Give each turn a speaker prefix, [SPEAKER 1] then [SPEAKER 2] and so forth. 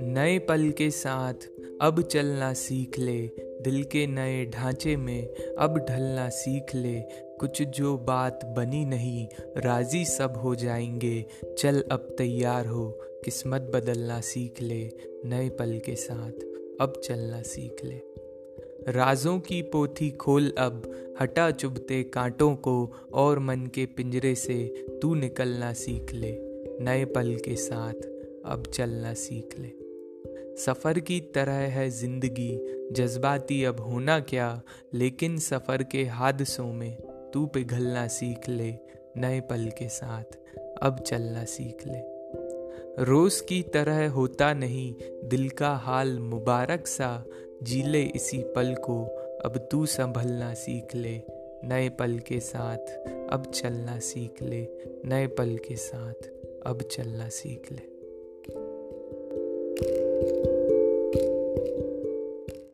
[SPEAKER 1] नए पल के साथ अब चलना सीख ले, दिल के नए ढांचे में अब ढलना सीख ले। कुछ जो बात बनी नहीं, राज़ी सब हो जाएँगे। चल अब तैयार हो, किस्मत बदलना सीख ले। नए पल के साथ अब चलना सीख ले। राजों की पोथी खोल अब, हटा चुभते कांटों को, और मन के पिंजरे से तू निकलना सीख ले, नए पल के साथ अब चलना सीख ले। सफ़र की तरह है ज़िंदगी, जज्बाती अब होना क्या, लेकिन सफ़र के हादसों में तू पिघलना सीख ले, नए पल के साथ अब चलना सीख ले। रोज़ की तरह होता नहीं, दिल का हाल मुबारक सा जी ले इसी पल को, अब तू संभलना सीख ले। नए पल के साथ, अब चलना सीख ले। नए पल के साथ, अब चलना सीख ले।